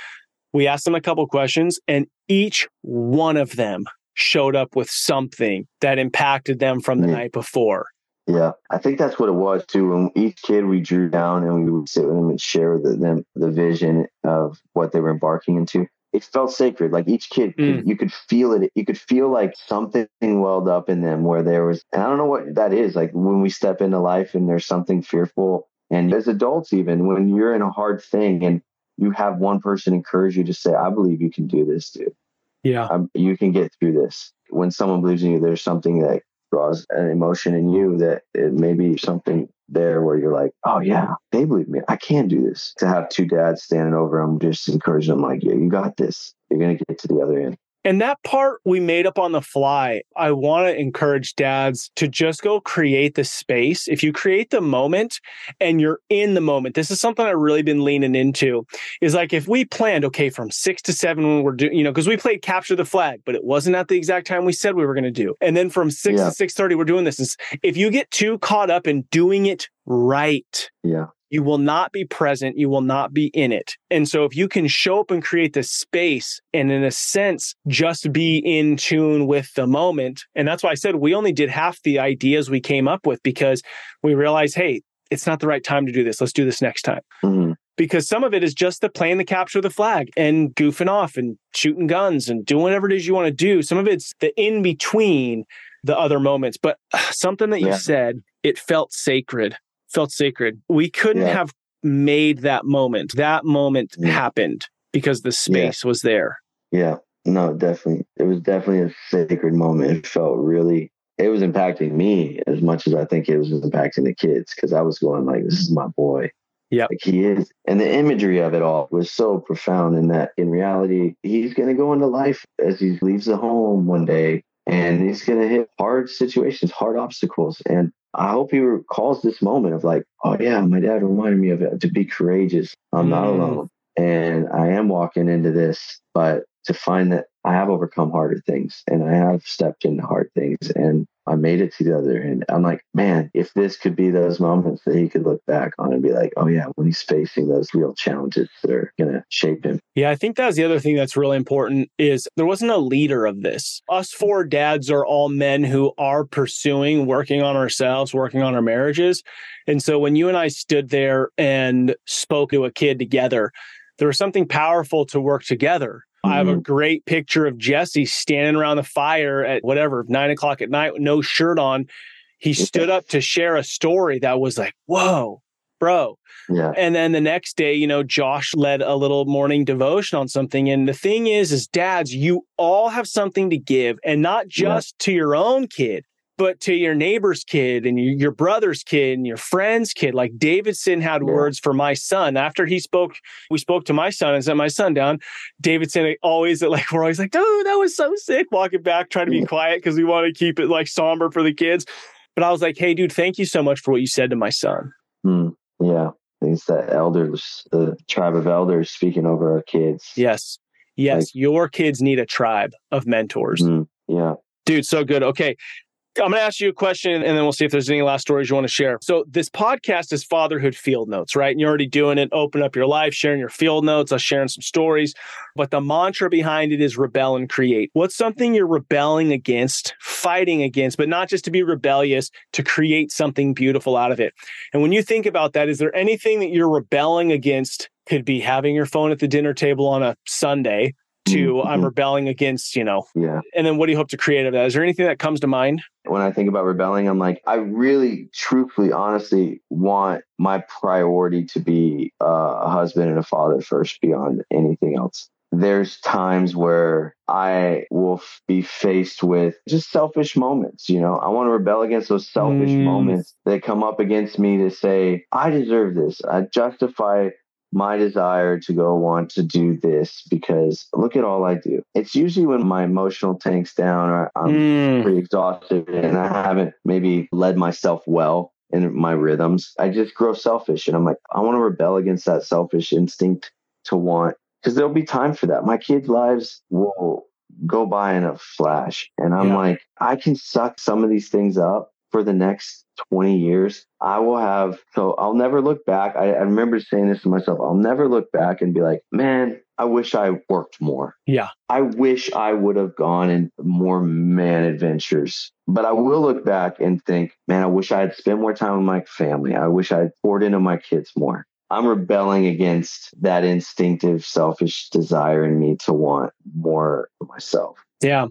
we asked them a couple questions and each one of them showed up with something that impacted them from the yeah. night before. Yeah, I think that's what it was too. When each kid we drew down and we would sit with them and share with them the vision of what they were embarking into. It felt sacred. Like each kid, mm. you could feel it. You could feel like something welled up in them where there was, and I don't know what that is. Like when we step into life and there's something fearful, and as adults, even when you're in a hard thing and you have one person encourage you to say, "I believe you can do this, dude." Yeah, um, you can get through this. When someone believes in you, there's something that draws an emotion in you that it may be something there where you're like, oh yeah, they believe me. I can do this. To have two dads standing over them, just encouraging them like, yeah, you got this. You're gonna get to the other end. And that part we made up on the fly. I want to encourage dads to just go create the space. If you create the moment and you're in the moment, this is something I've really been leaning into. Is like if we planned, okay, from six to seven when we're doing, you know, because we played capture the flag, but it wasn't at the exact time we said we were going to do. And then from six yeah. to six thirty, we're doing this. Is if you get too caught up in doing it right, yeah, you will not be present. You will not be in it. And so if you can show up and create the space and in a sense, just be in tune with the moment. And that's why I said we only did half the ideas we came up with because we realized, hey, it's not the right time to do this. Let's do this next time. Mm-hmm. Because some of it is just the playing the capture the flag and goofing off and shooting guns and doing whatever it is you want to do. Some of it's the in between the other moments. But something that you yeah. said, it felt sacred felt sacred. We couldn't yeah. have made that moment. That moment yeah. happened because the space yeah. was there. Yeah. No, definitely. It was definitely a sacred moment. It felt really it was impacting me as much as I think it was impacting the kids because I was going like, "This is my boy." Yeah. Like he is. And the imagery of it all was so profound in that in reality, he's going to go into life as he leaves the home one day and he's going to hit hard situations, hard obstacles. And I hope he recalls this moment of like, oh yeah, my dad reminded me of it to be courageous. I'm not Mm. alone. And I am walking into this, but to find that I have overcome harder things and I have stepped into hard things and I made it to the other end. I'm like, man, if this could be those moments that he could look back on and be like, oh yeah, when he's facing those real challenges that are gonna shape him. Yeah, I think that's the other thing that's really important is there wasn't a leader of this. Us four dads are all men who are pursuing working on ourselves, working on our marriages. And so when you and I stood there and spoke to a kid together, there was something powerful to work together. I have a mm-hmm. great picture of Jesse standing around the fire at whatever, nine o'clock at night with no shirt on. He stood up to share a story that was like, whoa, bro, Yeah. and then the next day, you know, Josh led a little morning devotion on something. And the thing is, is dads, you all have something to give and not just to your own kid, but to your neighbor's kid and your brother's kid and your friend's kid. Like Davidson had Yeah. words for my son. After he spoke, we spoke to my son and sent my son down. Davidson always like, we're always like, dude, that was so sick. Walking back, trying to be quiet because we want to keep it like somber for the kids. But I was like, hey, dude, thank you so much for what you said to my son. Hmm. Yeah. It's the elders, the tribe of elders speaking over our kids. Yes. Yes. your kids need a tribe of mentors. Hmm. Yeah. Dude, so good. Okay. I'm going to ask you a question and then we'll see if there's any last stories you want to share. So, this podcast is Fatherhood Field Notes, right? And you're already doing it. Open up your life, sharing your field notes, us sharing some stories. But the mantra behind it is rebel and create. What's something you're rebelling against, fighting against, but not just to be rebellious, to create something beautiful out of it? And when you think about that, is there anything that you're rebelling against? Could be having your phone at the dinner table on a Sunday. To I'm Mhm. rebelling against, you know, Yeah. and then what do you hope to create of that? Is there anything that comes to mind? when I think about rebelling, I'm like, I really, truthfully, honestly want my priority to be uh, a husband and a father first beyond anything else. There's times where I will be faced with just selfish moments. You know, I want to rebel against those selfish Mm. moments that come up against me to say, I deserve this. I justify my desire to go want to do this because look at all I do. It's usually when my emotional tank's down or I'm Mm, pretty exhausted and I haven't maybe led myself well in my rhythms. I just grow selfish and I'm like, I want to rebel against that selfish instinct to want, because there'll be time for that. My kids' lives will go by in a flash. And I'm Yeah. like, I can suck some of these things up for the next 20 years. I will have, so I'll never look back. I, I remember saying this to myself. I'll never look back and be like, man, I wish I worked more. yeah. I wish I would have gone in more man adventures. But I will look back and think, man, I wish I had spent more time with my family. I wish I had poured into my kids more. I'm rebelling against that instinctive, selfish desire in me to want more for myself. Yeah.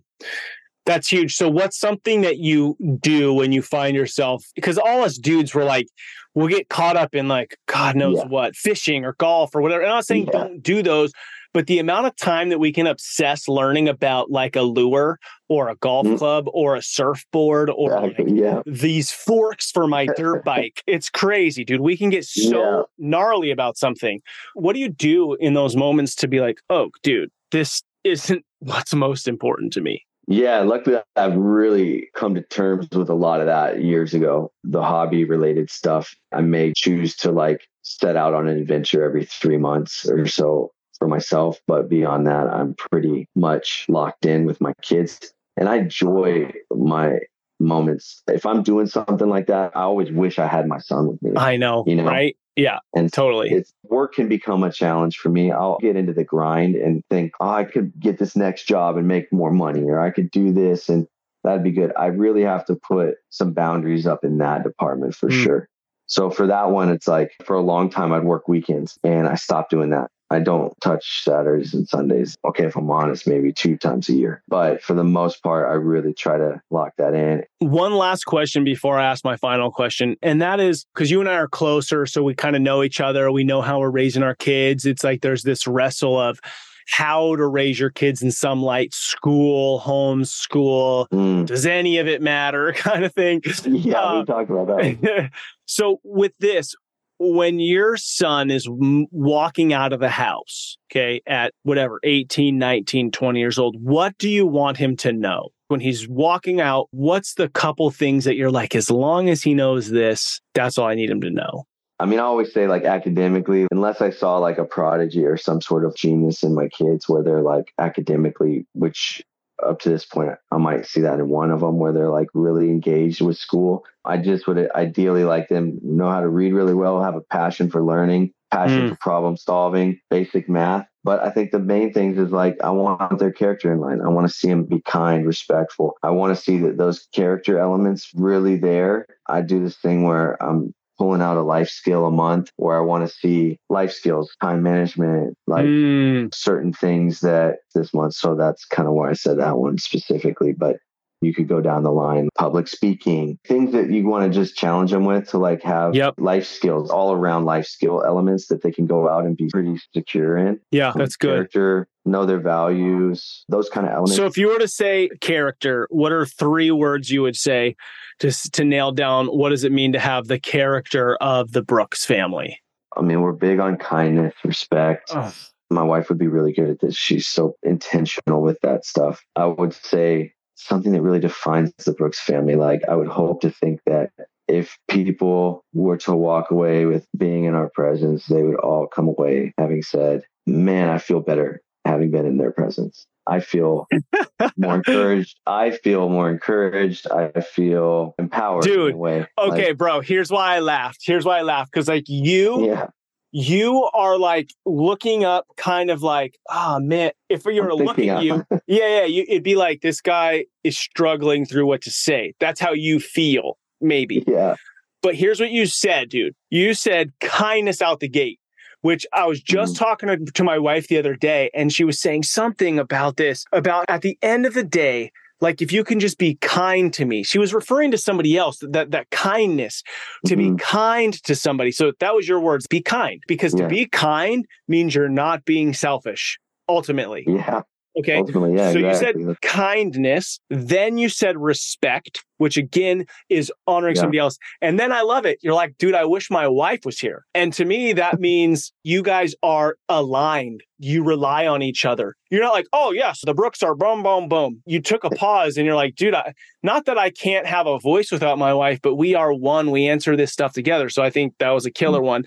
That's huge. So, what's something that you do when you find yourself? Because all us dudes were like, we'll get caught up in like, God knows Yeah. what, fishing or golf or whatever. And I'm not saying Yeah. don't do those, but the amount of time that we can obsess learning about like a lure or a golf Mhm. club or a surfboard or like, Yeah. these forks for my dirt bike. It's crazy, dude. We can get so Yeah. gnarly about something. What do you do in those moments to be like, oh, dude, this isn't what's most important to me? Yeah, luckily I've really come to terms with a lot of that years ago. The hobby related stuff. I may choose to like set out on an adventure every three months or so for myself. But beyond that, I'm pretty much locked in with my kids. And I enjoy my moments. If I'm doing something like that, I always wish I had my son with me. I know, You know? right? Yeah, And totally. it's work can become a challenge for me. I'll get into the grind and think, oh, I could get this next job and make more money, or I could do this and that'd be good. I really have to put some boundaries up in that department for Mm. sure. So for that one, it's like for a long time I'd work weekends and I stopped doing that. I don't touch Saturdays and Sundays. Okay, if I'm honest, maybe two times a year. But for the most part, I really try to lock that in. One last question before I ask my final question. And that is because you and I are closer. So we kind of know each other. We know how we're raising our kids. It's like there's this wrestle of how to raise your kids in some light school, home school. Mm. Does any of it matter? kind of thing. Yeah, Uh, we talked about that. so with this, when your son is walking out of the house, okay, at whatever, 18, 19, 20 years old, what do you want him to know? When he's walking out, what's the couple things that you're like, as long as he knows this, that's all I need him to know? I mean, I always say like academically, unless I saw like a prodigy or some sort of genius in my kids where they're like academically, which up to this point, I might see that in one of them where they're like really engaged with school. I just would ideally like them know how to read really well, have a passion for learning, passion mm. for problem solving, basic math. But I think the main things is like I want their character in line. I want to see them be kind, respectful. I want to see that those character elements really there. I do this thing where I'm pulling out a life skill a month where I want to see life skills, time management, like mm. certain things that this month. So that's kind of why I said that one specifically. But you could go down the line, public speaking, things that you want to just challenge them with to like have yep. life skills, all around life skill elements that they can go out and be pretty secure in. Yeah, that's good. Character, know their values, those kind of elements. So if you were to say character, what are three words you would say to, to nail down what does it mean to have the character of the Brooks family? I mean, we're big on kindness, respect. Oh. My wife would be really good at this. She's so intentional with that stuff. I would say something that really defines the Brooks family. Like I would hope to think that if people were to walk away with being in our presence, they would all come away having said, Man, I feel better having been in their presence. I feel more encouraged. I feel more encouraged. I feel empowered. Dude, okay, like, bro. Here's why I laughed. Here's why I laughed because, like, you, yeah you are like looking up kind of like oh man if you were looking look at you yeah yeah you, it'd be like this guy is struggling through what to say. That's how you feel maybe. Yeah. But here's what you said dude. You said kindness out the gate which I was just mm-hmm. talking to, to my wife the other day, and she was saying something about this about at the end of the day, like if you can just be kind to me. She was referring to somebody else, that that kindness, to mm-hmm. be kind to somebody. So that was your words, be kind. Because yeah. to be kind means you're not being selfish, ultimately. Yeah. Okay. Ultimately, yeah, so exactly. you said kindness, then you said respect, which again is honoring yeah. somebody else. And then I love it. You're like, dude, I wish my wife was here. And to me, that means you guys are aligned. You rely on each other. You're not like, oh, yes, the Brooks are boom, boom, boom. You took a pause and you're like, dude, I, not that I can't have a voice without my wife, but we are one. We answer this stuff together. So I think that was a killer mm-hmm. one.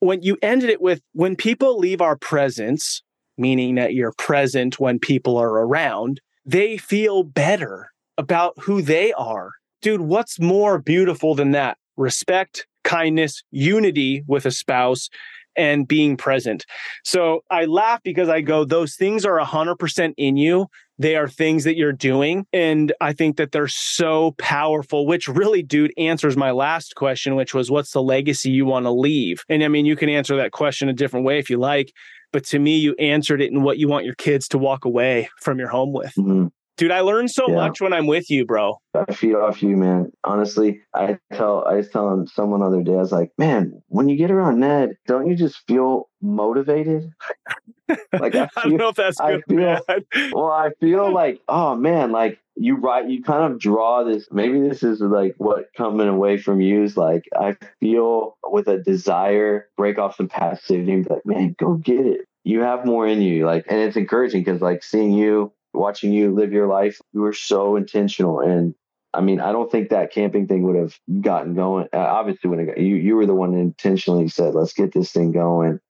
When you ended it with, when people leave our presence, meaning that you're present when people are around, they feel better about who they are. Dude, what's more beautiful than that? Respect, kindness, unity with a spouse, and being present. So I laugh because I go, those things are 100% in you. They are things that you're doing. And I think that they're so powerful, which really, dude, answers my last question, which was, what's the legacy you want to leave? And I mean, you can answer that question a different way if you like. But to me, you answered it in what you want your kids to walk away from your home with. Mm-hmm. Dude, I learn so yeah. much when I'm with you, bro. I feed off you, man. Honestly, I tell I was telling someone the other day, I was like, man, when you get around Ned, don't you just feel motivated? Like I, feel, I, don't know if that's good I feel, Well, I feel like, oh man, like you write, you kind of draw this. Maybe this is like what coming away from you is like. I feel with a desire, break off some passivity, and be like, man, go get it. You have more in you, like, and it's encouraging because like seeing you watching you live your life, you were so intentional. And I mean, I don't think that camping thing would have gotten going. Uh, obviously, when it got, you you were the one intentionally said, "Let's get this thing going."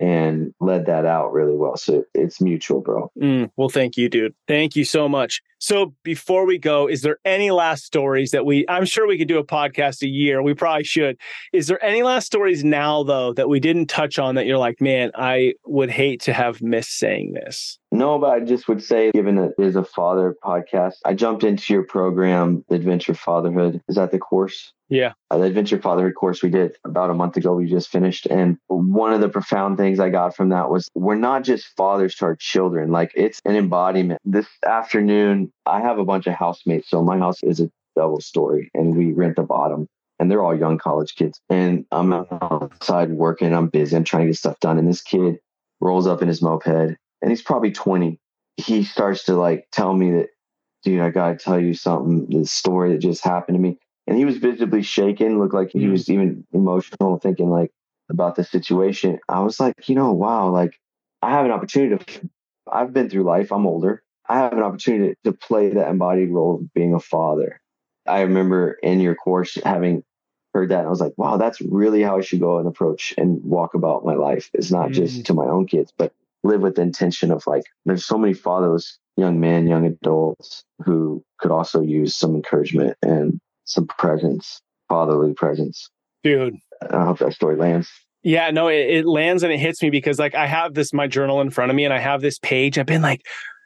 And led that out really well. So it's mutual, bro. Mm, well, thank you, dude. Thank you so much. So before we go, is there any last stories that we, I'm sure we could do a podcast a year. We probably should. Is there any last stories now, though, that we didn't touch on that you're like, man, I would hate to have missed saying this? No, but I just would say, given it is a father podcast, I jumped into your program, Adventure Fatherhood. Is that the course? Yeah. Uh, the Adventure Fatherhood course we did about a month ago, we just finished. And one of the profound things I got from that was we're not just fathers to our children, like it's an embodiment. This afternoon, I have a bunch of housemates. So my house is a double story and we rent the bottom and they're all young college kids. And I'm outside working, I'm busy, I'm trying to get stuff done. And this kid rolls up in his moped and he's probably 20. He starts to like tell me that, dude, I got to tell you something, the story that just happened to me and he was visibly shaken, looked like he mm. was even emotional, thinking like, about the situation, I was like, you know, wow, like I have an opportunity to, I've been through life, I'm older. I have an opportunity to play that embodied role of being a father. I remember in your course having heard that and I was like, wow, that's really how I should go and approach and walk about my life. It's not mm. just to my own kids, but live with the intention of like, there's so many fatherless young men, young adults who could also use some encouragement and some presence, fatherly presence. Dude. I hope that story lands. Yeah, no, it, it lands and it hits me because like I have this my journal in front of me and I have this page. I've been like,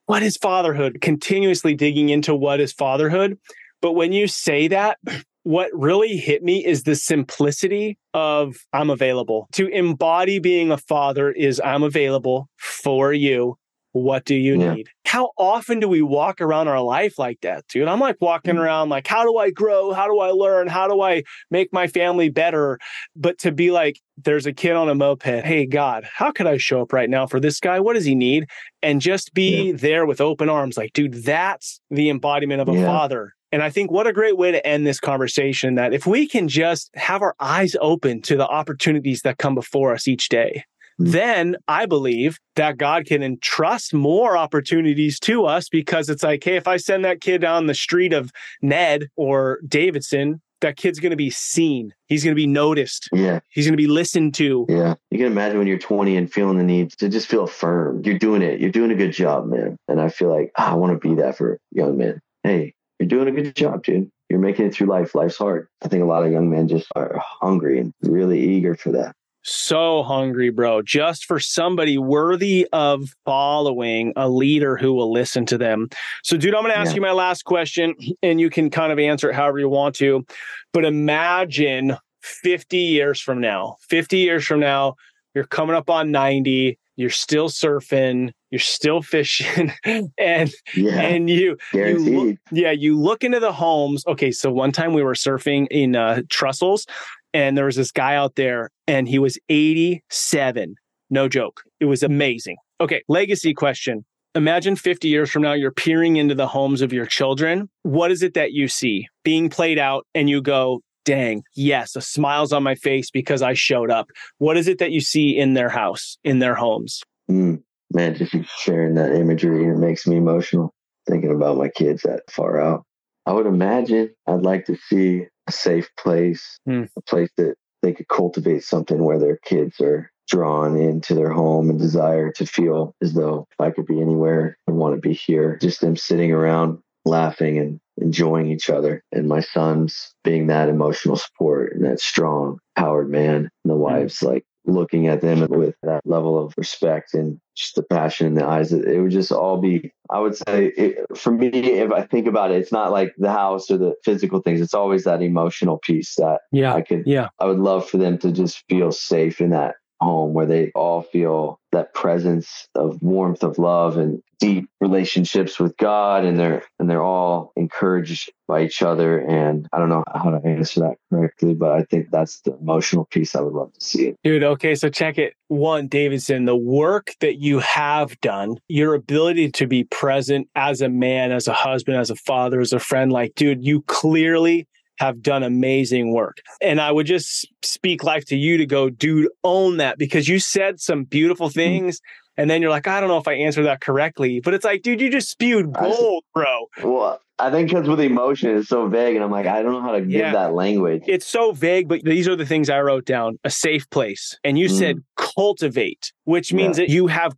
what is fatherhood? Continuously digging into what is fatherhood. But when you say that, what really hit me is the simplicity of I'm available. To embody being a father is I'm available for you. What do you yeah. need? How often do we walk around our life like that, dude? I'm like walking mm. around like, how do I grow? How do I learn? How do I make my family better? But to be like, there's a kid on a moped. Hey, God, how could I show up right now for this guy? What does he need? And just be yeah. there with open arms. Like, dude, that's the embodiment of a yeah. father. And I think what a great way to end this conversation that if we can just have our eyes open to the opportunities that come before us each day. Hmm. then I believe that God can entrust more opportunities to us because it's like, hey, if I send that kid down the street of Ned or Davidson, that kid's going to be seen. He's going to be noticed. Yeah. He's going to be listened to. Yeah. You can imagine when you're 20 and feeling the need to just feel affirmed. You're doing it. You're doing a good job, man. And I feel like oh, I want to be that for young men. Hey, you're doing a good job, dude. You're making it through life. Life's hard. I think a lot of young men just are hungry and really eager for that. So hungry, bro, just for somebody worthy of following a leader who will listen to them. So, dude, I'm going to ask yeah. you my last question, and you can kind of answer it however you want to. But imagine 50 years from now, 50 years from now, you're coming up on 90, you're still surfing, you're still fishing, and yeah, and you, you look, yeah, you look into the homes. Okay, so one time we were surfing in uh, Trestles, and there was this guy out there, and he was 87. No joke. It was amazing. Okay, legacy question. Imagine 50 years from now, you're peering into the homes of your children. What is it that you see being played out? And you go, dang, yes, a smile's on my face because I showed up. What is it that you see in their house, in their homes? Mm, man, just sharing that imagery, it makes me emotional thinking about my kids that far out. I would imagine I'd like to see a safe place, mm. a place that they could cultivate something where their kids are drawn into their home and desire to feel as though if I could be anywhere, I want to be here. Just them sitting around laughing and enjoying each other. And my son's being that emotional support and that strong, powered man. And the hmm. wife's like looking at them with that level of respect and just the passion in the eyes. It would just all be, I would say, it, for me, if I think about it, it's not like the house or the physical things. It's always that emotional piece that yeah, I could, yeah, I would love for them to just feel safe in that home where they all feel that presence of warmth of love and deep relationships with God and they're and they're all encouraged by each other and I don't know how to answer that correctly but I think that's the emotional piece I would love to see. Dude, okay, so check it. One, Davidson, the work that you have done, your ability to be present as a man, as a husband, as a father, as a friend like dude, you clearly have done amazing work. And I would just speak life to you to go, dude, own that because you said some beautiful hmm. things. Mm-hmm. And then you're like, I don't know if I answered that correctly. But it's like, dude, you just spewed gold, bro. Well, I think because with emotion, it's so vague. And I'm like, I don't know how to give yeah. that language. It's so vague, but these are the things I wrote down a safe place. And you mm. said cultivate, which means yeah. that you have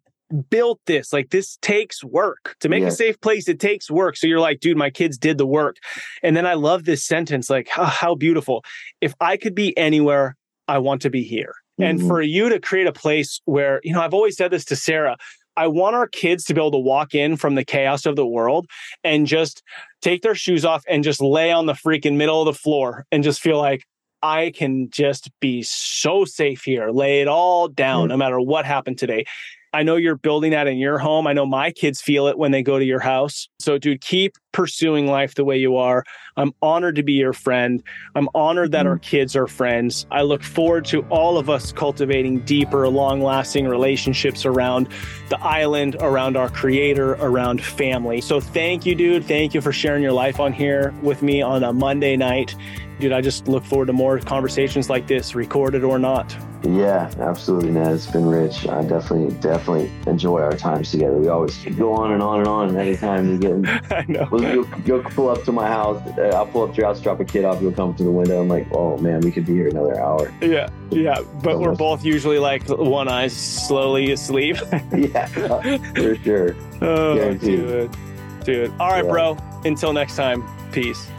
built this. Like this takes work to make a safe place. It takes work. So you're like, dude, my kids did the work. And then I love this sentence, like how, how beautiful. If I could be anywhere, I want to be here. Mm-hmm. And for you to create a place where, you know, I've always said this to Sarah. I want our kids to be able to walk in from the chaos of the world and just take their shoes off and just lay on the freaking middle of the floor and just feel like, I can just be so safe here, lay it all down, mm-hmm. no matter what happened today. I know you're building that in your home. I know my kids feel it when they go to your house. So, dude, keep pursuing life the way you are. I'm honored to be your friend. I'm honored that mm-hmm. our kids are friends. I look forward to all of us cultivating deeper, long lasting relationships around the island, around our creator, around family. So, thank you, dude. Thank you for sharing your life on here with me on a Monday night. Dude, I just look forward to more conversations like this, recorded or not. Yeah, absolutely, Ned. It's been rich. I definitely, definitely enjoy our times together. We always go on and on and on. Anytime you get, I know. We'll go, go pull up to my house. Uh, I'll pull up to your house, drop a kid off. You'll come to the window. I'm like, oh man, we could be here another hour. Yeah, yeah. But we're both usually like one eye slowly asleep. yeah, for sure. Oh, Guaranteed. dude, dude. All right, yeah. bro. Until next time. Peace.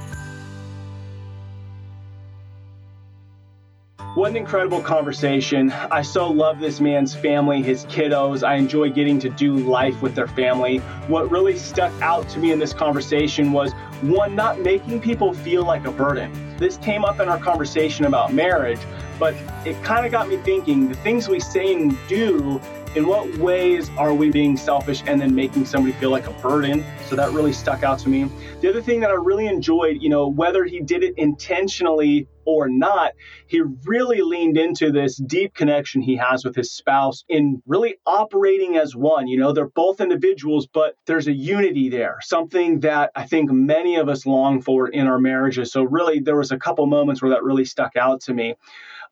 What an incredible conversation. I so love this man's family, his kiddos. I enjoy getting to do life with their family. What really stuck out to me in this conversation was one, not making people feel like a burden. This came up in our conversation about marriage, but it kind of got me thinking the things we say and do in what ways are we being selfish and then making somebody feel like a burden? So that really stuck out to me. The other thing that I really enjoyed, you know, whether he did it intentionally or not, he really leaned into this deep connection he has with his spouse in really operating as one. You know, they're both individuals, but there's a unity there, something that I think many of us long for in our marriages. So, really, there was a couple moments where that really stuck out to me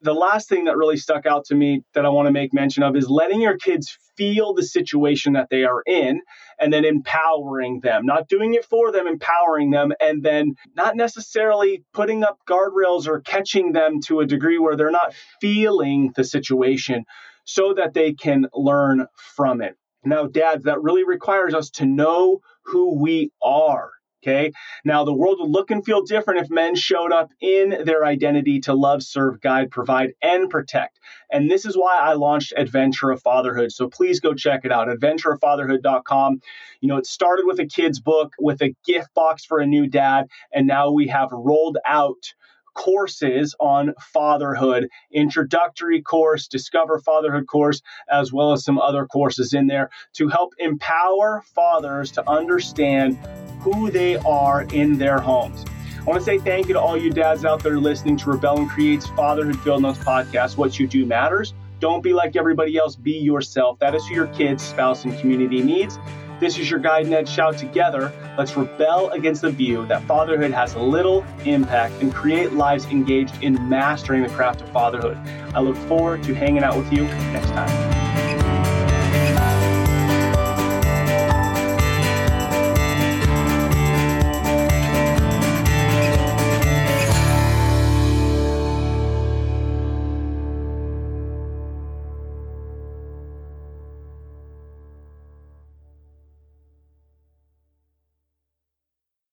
the last thing that really stuck out to me that I want to make mention of is letting your kids feel the situation that they are in and then empowering them, not doing it for them, empowering them, and then not necessarily putting up guardrails or catching them to a degree where they're not feeling the situation so that they can learn from it. Now, dads, that really requires us to know who we are Okay. Now, the world would look and feel different if men showed up in their identity to love, serve, guide, provide, and protect. And this is why I launched Adventure of Fatherhood. So please go check it out, adventureoffatherhood.com. You know, it started with a kid's book with a gift box for a new dad. And now we have rolled out courses on fatherhood introductory course discover fatherhood course as well as some other courses in there to help empower fathers to understand who they are in their homes. I want to say thank you to all you dads out there listening to Rebel and Create's Fatherhood Field Notes podcast. What you do matters. Don't be like everybody else, be yourself. That is who your kids, spouse, and community needs. This is your guide, Ned Schaut. Together, let's rebel against the view that fatherhood has little impact and create lives engaged in mastering the craft of fatherhood. I look forward to hanging out with you next time.